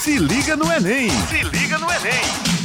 Se liga no Enem! Se liga no Enem!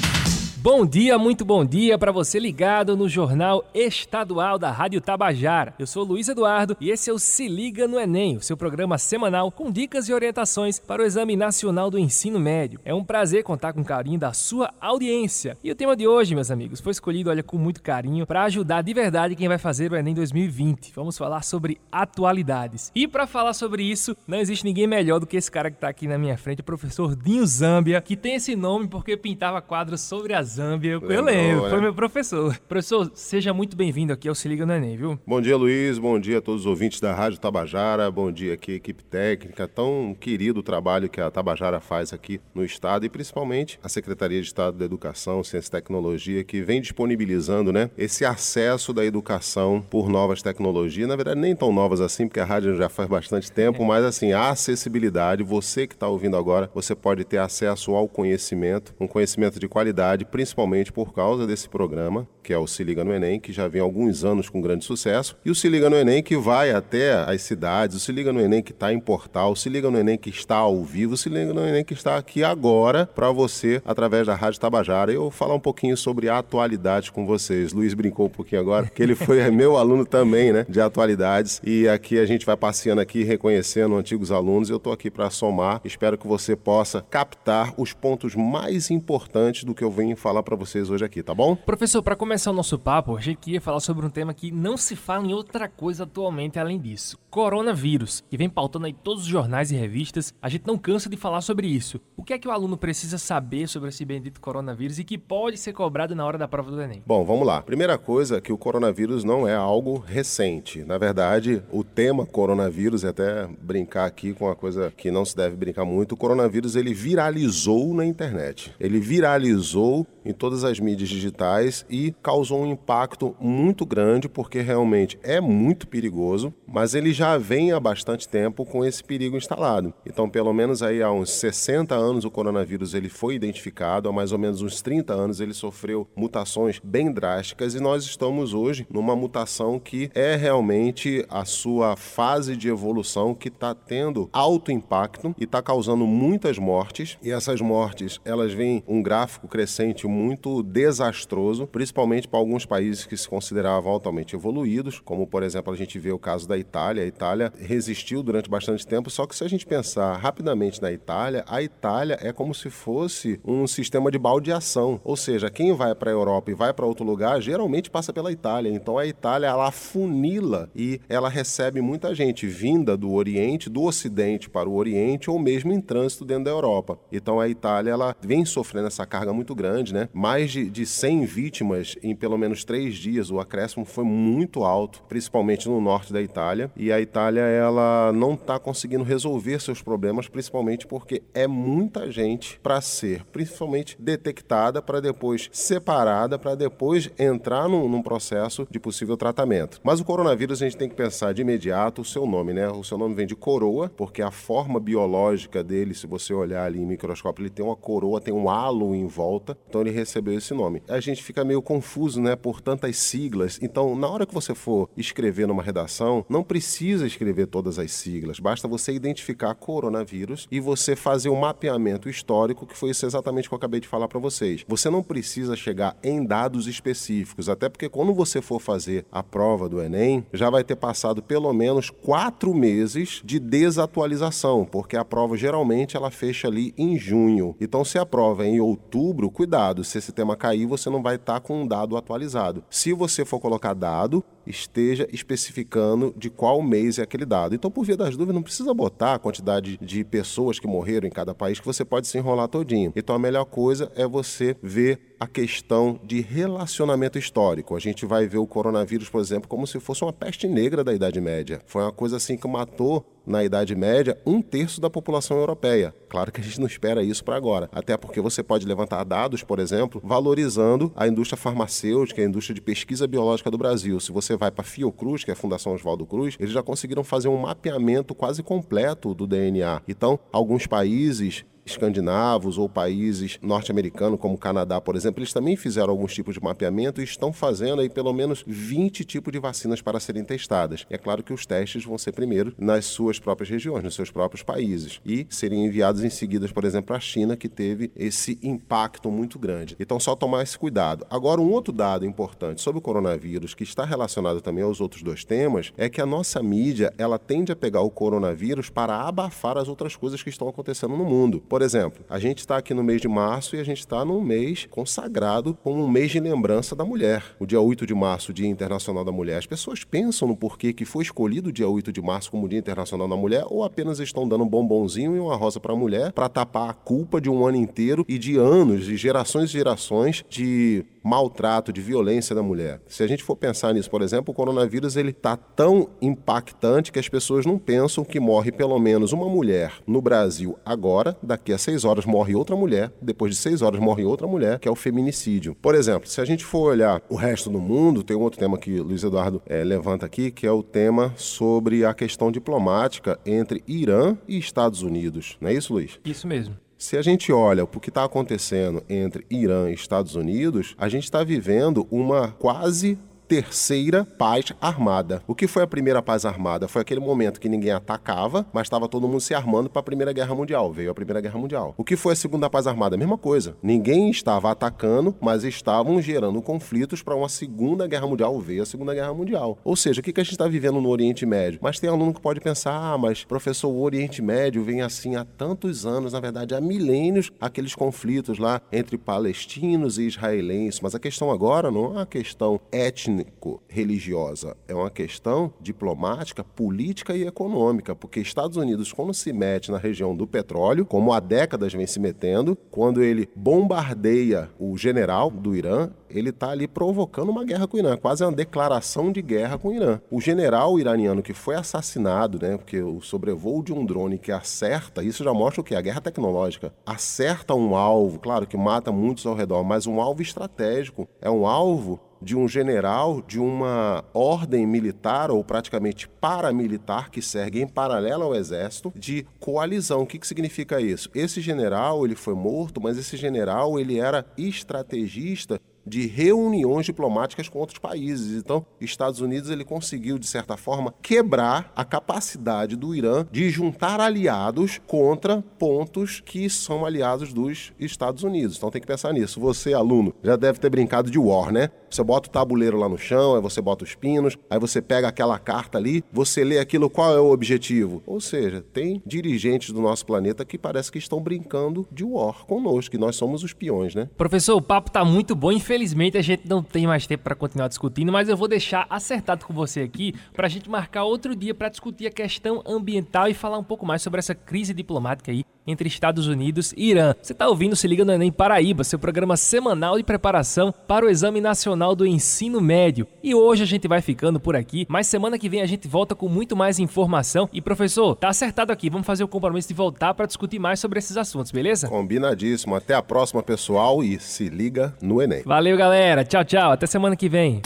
Bom dia, muito bom dia para você ligado no Jornal Estadual da Rádio Tabajara. Eu sou Luiz Eduardo e esse é o Se Liga no Enem, o seu programa semanal com dicas e orientações para o Exame Nacional do Ensino Médio. É um prazer contar com o carinho da sua audiência. E o tema de hoje, meus amigos, foi escolhido, olha, com muito carinho para ajudar de verdade quem vai fazer o Enem 2020. Vamos falar sobre atualidades. E para falar sobre isso, não existe ninguém melhor do que esse cara que está aqui na minha frente, o professor Dinho Zambia, que tem esse nome porque pintava quadros sobre as Zâmbia, eu, eu lembro, né? foi meu professor. Professor, seja muito bem-vindo aqui ao Se Liga no Enem, viu? Bom dia, Luiz, bom dia a todos os ouvintes da Rádio Tabajara, bom dia aqui, equipe técnica, tão querido o trabalho que a Tabajara faz aqui no Estado e principalmente a Secretaria de Estado da Educação, Ciência e Tecnologia, que vem disponibilizando né, esse acesso da educação por novas tecnologias, na verdade nem tão novas assim, porque a rádio já faz bastante tempo, é. mas assim, a acessibilidade, você que está ouvindo agora, você pode ter acesso ao conhecimento, um conhecimento de qualidade, principalmente principalmente por causa desse programa, que é o Se Liga no Enem, que já vem há alguns anos com grande sucesso, e o Se Liga no Enem que vai até as cidades, o Se Liga no Enem que está em portal, o Se Liga no Enem que está ao vivo, o Se Liga no Enem que está aqui agora para você, através da Rádio Tabajara. Eu vou falar um pouquinho sobre atualidades com vocês. Luiz brincou um pouquinho agora, que ele foi meu aluno também, né, de atualidades, e aqui a gente vai passeando aqui, reconhecendo antigos alunos. Eu estou aqui para somar, espero que você possa captar os pontos mais importantes do que eu venho falar para vocês hoje aqui, tá bom? Professor, para começar o nosso papo, a gente ia falar sobre um tema que não se fala em outra coisa atualmente além disso. Coronavírus, que vem pautando aí todos os jornais e revistas. A gente não cansa de falar sobre isso. O que é que o aluno precisa saber sobre esse bendito coronavírus e que pode ser cobrado na hora da prova do Enem? Bom, vamos lá. Primeira coisa que o coronavírus não é algo recente. Na verdade, o tema coronavírus, até brincar aqui com uma coisa que não se deve brincar muito, o coronavírus ele viralizou na internet. Ele viralizou em todas as mídias digitais e causou um impacto muito grande porque realmente é muito perigoso, mas ele já vem há bastante tempo com esse perigo instalado. Então, pelo menos aí há uns 60 anos o coronavírus ele foi identificado, há mais ou menos uns 30 anos ele sofreu mutações bem drásticas e nós estamos hoje numa mutação que é realmente a sua fase de evolução que está tendo alto impacto e está causando muitas mortes e essas mortes elas vêm um gráfico crescente muito desastroso, principalmente para alguns países que se consideravam altamente evoluídos, como por exemplo a gente vê o caso da Itália. A Itália resistiu durante bastante tempo, só que se a gente pensar rapidamente na Itália, a Itália é como se fosse um sistema de baldeação, ou seja, quem vai para a Europa e vai para outro lugar geralmente passa pela Itália. Então a Itália ela funila e ela recebe muita gente vinda do Oriente, do Ocidente para o Oriente ou mesmo em trânsito dentro da Europa. Então a Itália ela vem sofrendo essa carga muito grande, né? Mais de, de 100 vítimas em pelo menos três dias. O acréscimo foi muito alto, principalmente no norte da Itália. E a Itália ela não está conseguindo resolver seus problemas, principalmente porque é muita gente para ser, principalmente detectada, para depois separada, para depois entrar num, num processo de possível tratamento. Mas o coronavírus a gente tem que pensar de imediato o seu nome, né? O seu nome vem de coroa, porque a forma biológica dele, se você olhar ali em microscópio, ele tem uma coroa, tem um halo em volta. Então ele recebeu esse nome. A gente fica meio confuso, né, por tantas siglas. Então, na hora que você for escrever numa redação, não precisa escrever todas as siglas. Basta você identificar coronavírus e você fazer um mapeamento histórico, que foi isso exatamente que eu acabei de falar para vocês. Você não precisa chegar em dados específicos, até porque quando você for fazer a prova do Enem, já vai ter passado pelo menos quatro meses de desatualização, porque a prova geralmente ela fecha ali em junho. Então, se a prova é em outubro, cuidado, se esse tema cair, você não vai estar tá com um dado atualizado. Se você for colocar dado, esteja especificando de qual mês é aquele dado. Então, por via das dúvidas, não precisa botar a quantidade de pessoas que morreram em cada país, que você pode se enrolar todinho. Então, a melhor coisa é você ver a questão de relacionamento histórico. A gente vai ver o coronavírus, por exemplo, como se fosse uma peste negra da Idade Média. Foi uma coisa assim que matou na Idade Média um terço da população europeia. Claro que a gente não espera isso para agora, até porque você pode levantar dados, por exemplo, valorizando a indústria farmacêutica, a indústria de pesquisa biológica do Brasil. Se você vai para Fiocruz, que é a Fundação Oswaldo Cruz, eles já conseguiram fazer um mapeamento quase completo do DNA. Então, alguns países escandinavos ou países norte-americanos, como o Canadá, por exemplo, eles também fizeram alguns tipos de mapeamento e estão fazendo aí pelo menos 20 tipos de vacinas para serem testadas. E é claro que os testes vão ser primeiro nas suas próprias regiões, nos seus próprios países, e serem enviados em seguida, por exemplo, a China, que teve esse impacto muito grande. Então, só tomar esse cuidado. Agora, um outro dado importante sobre o coronavírus, que está relacionado também aos outros dois temas, é que a nossa mídia ela tende a pegar o coronavírus para abafar as outras coisas que estão acontecendo no mundo. Por exemplo, a gente está aqui no mês de março e a gente está num mês consagrado como um mês de lembrança da mulher. O dia 8 de março, Dia Internacional da Mulher. As pessoas pensam no porquê que foi escolhido o dia 8 de março como Dia Internacional da Mulher ou apenas estão dando um bombonzinho e uma rosa para a mulher para tapar a culpa de um ano inteiro e de anos, de gerações e gerações de maltrato, de violência da mulher. Se a gente for pensar nisso, por exemplo, o coronavírus ele está tão impactante que as pessoas não pensam que morre pelo menos uma mulher no Brasil agora, daqui a seis horas morre outra mulher, depois de seis horas morre outra mulher, que é o feminicídio. Por exemplo, se a gente for olhar o resto do mundo, tem um outro tema que Luiz Eduardo é, levanta aqui, que é o tema sobre a questão diplomática entre Irã e Estados Unidos. Não é isso, Luiz? Isso mesmo. Se a gente olha o que está acontecendo entre Irã e Estados Unidos, a gente está vivendo uma quase terceira paz armada. O que foi a primeira paz armada? Foi aquele momento que ninguém atacava, mas estava todo mundo se armando para a Primeira Guerra Mundial. Veio a Primeira Guerra Mundial. O que foi a segunda paz armada? Mesma coisa. Ninguém estava atacando, mas estavam gerando conflitos para uma Segunda Guerra Mundial. Veio a Segunda Guerra Mundial. Ou seja, o que a gente está vivendo no Oriente Médio? Mas tem aluno que pode pensar, ah, mas professor, o Oriente Médio vem assim há tantos anos, na verdade há milênios, aqueles conflitos lá entre palestinos e israelenses. Mas a questão agora não é uma questão étnica étnico-religiosa, é uma questão diplomática, política e econômica, porque Estados Unidos, quando se mete na região do petróleo, como há décadas vem se metendo, quando ele bombardeia o general do Irã, ele está ali provocando uma guerra com o Irã, quase uma declaração de guerra com o Irã. O general iraniano que foi assassinado, né, porque o sobrevoo de um drone que acerta, isso já mostra o que? A guerra tecnológica. Acerta um alvo, claro que mata muitos ao redor, mas um alvo estratégico. É um alvo de um general de uma ordem militar ou praticamente paramilitar que segue em paralelo ao exército de coalizão. O que, que significa isso? Esse general ele foi morto, mas esse general ele era estrategista de reuniões diplomáticas com outros países. Então, Estados Unidos ele conseguiu de certa forma quebrar a capacidade do Irã de juntar aliados contra pontos que são aliados dos Estados Unidos. Então tem que pensar nisso. Você, aluno, já deve ter brincado de war, né? Você bota o tabuleiro lá no chão, aí você bota os pinos, aí você pega aquela carta ali, você lê aquilo, qual é o objetivo? Ou seja, tem dirigentes do nosso planeta que parece que estão brincando de war conosco, que nós somos os peões, né? Professor, o papo tá muito bom, infelizmente a gente não tem mais tempo para continuar discutindo, mas eu vou deixar acertado com você aqui para a gente marcar outro dia para discutir a questão ambiental e falar um pouco mais sobre essa crise diplomática aí entre Estados Unidos e Irã. Você está ouvindo Se Liga no Enem Paraíba, seu programa semanal de preparação para o Exame Nacional do Ensino Médio. E hoje a gente vai ficando por aqui, mas semana que vem a gente volta com muito mais informação. E professor, tá acertado aqui, vamos fazer o compromisso de voltar para discutir mais sobre esses assuntos, beleza? Combinadíssimo. Até a próxima, pessoal, e se liga no Enem. Valeu, galera. Tchau, tchau. Até semana que vem.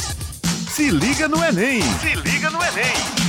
Se liga no Enem. Se liga no Enem.